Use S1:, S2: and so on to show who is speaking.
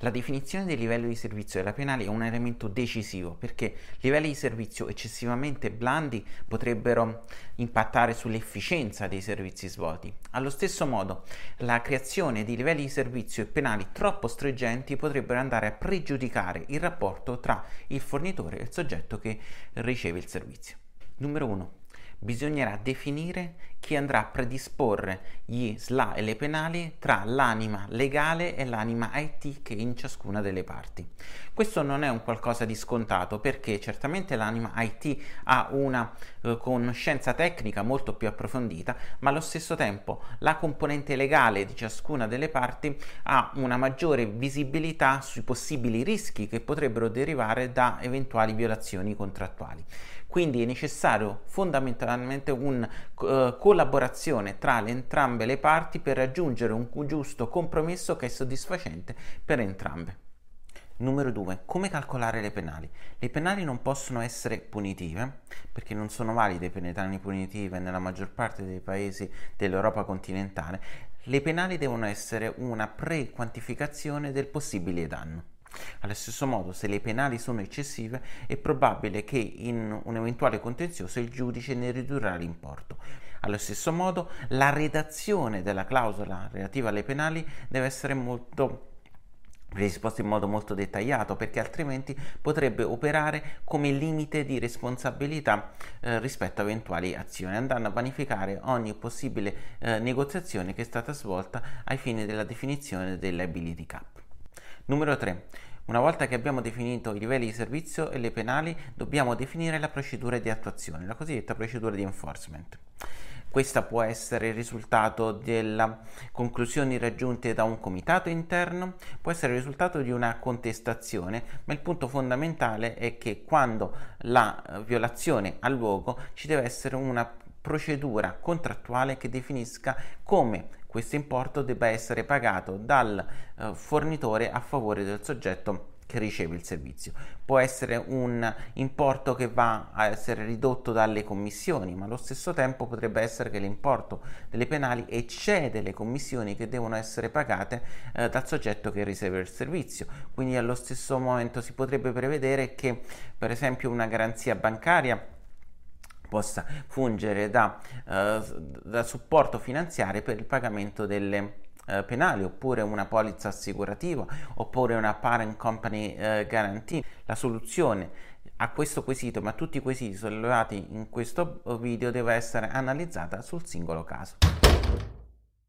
S1: La definizione del livello di servizio della penale è un elemento decisivo perché livelli di servizio eccessivamente blandi potrebbero impattare sull'efficienza dei servizi svolti. Allo stesso modo, la creazione di livelli di servizio e penali troppo stringenti potrebbero andare a pregiudicare il rapporto tra il fornitore e il soggetto che riceve il servizio. Numero 1 bisognerà definire chi andrà a predisporre gli SLA e le penali tra l'anima legale e l'anima IT che è in ciascuna delle parti. Questo non è un qualcosa di scontato perché certamente l'anima IT ha una eh, conoscenza tecnica molto più approfondita, ma allo stesso tempo la componente legale di ciascuna delle parti ha una maggiore visibilità sui possibili rischi che potrebbero derivare da eventuali violazioni contrattuali. Quindi è necessario fondamentalmente uh, eh, collaborazione tra le entrambe le parti per raggiungere un giusto compromesso che è soddisfacente per entrambe. Numero 2. Come calcolare le penali? Le penali non possono essere punitive perché non sono valide penali punitive nella maggior parte dei paesi dell'Europa continentale. Le penali devono essere una pre-quantificazione del possibile danno. Allo stesso modo, se le penali sono eccessive, è probabile che in un eventuale contenzioso il giudice ne ridurrà l'importo. Allo stesso modo, la redazione della clausola relativa alle penali deve essere molto predisposta in modo molto dettagliato perché altrimenti potrebbe operare come limite di responsabilità eh, rispetto a eventuali azioni andando a vanificare ogni possibile eh, negoziazione che è stata svolta ai fini della definizione del liability cap. Numero 3. Una volta che abbiamo definito i livelli di servizio e le penali, dobbiamo definire la procedura di attuazione, la cosiddetta procedura di enforcement. Questa può essere il risultato delle conclusioni raggiunte da un comitato interno, può essere il risultato di una contestazione, ma il punto fondamentale è che quando la violazione ha luogo ci deve essere una procedura contrattuale che definisca come questo importo debba essere pagato dal eh, fornitore a favore del soggetto che riceve il servizio. Può essere un importo che va a essere ridotto dalle commissioni, ma allo stesso tempo potrebbe essere che l'importo delle penali eccede le commissioni che devono essere pagate eh, dal soggetto che riceve il servizio. Quindi allo stesso momento si potrebbe prevedere che per esempio una garanzia bancaria possa fungere da, uh, da supporto finanziario per il pagamento delle uh, penali oppure una polizza assicurativa oppure una parent company uh, guarantee. La soluzione a questo quesito, ma tutti i quesiti sollevati in questo video deve essere analizzata sul singolo caso.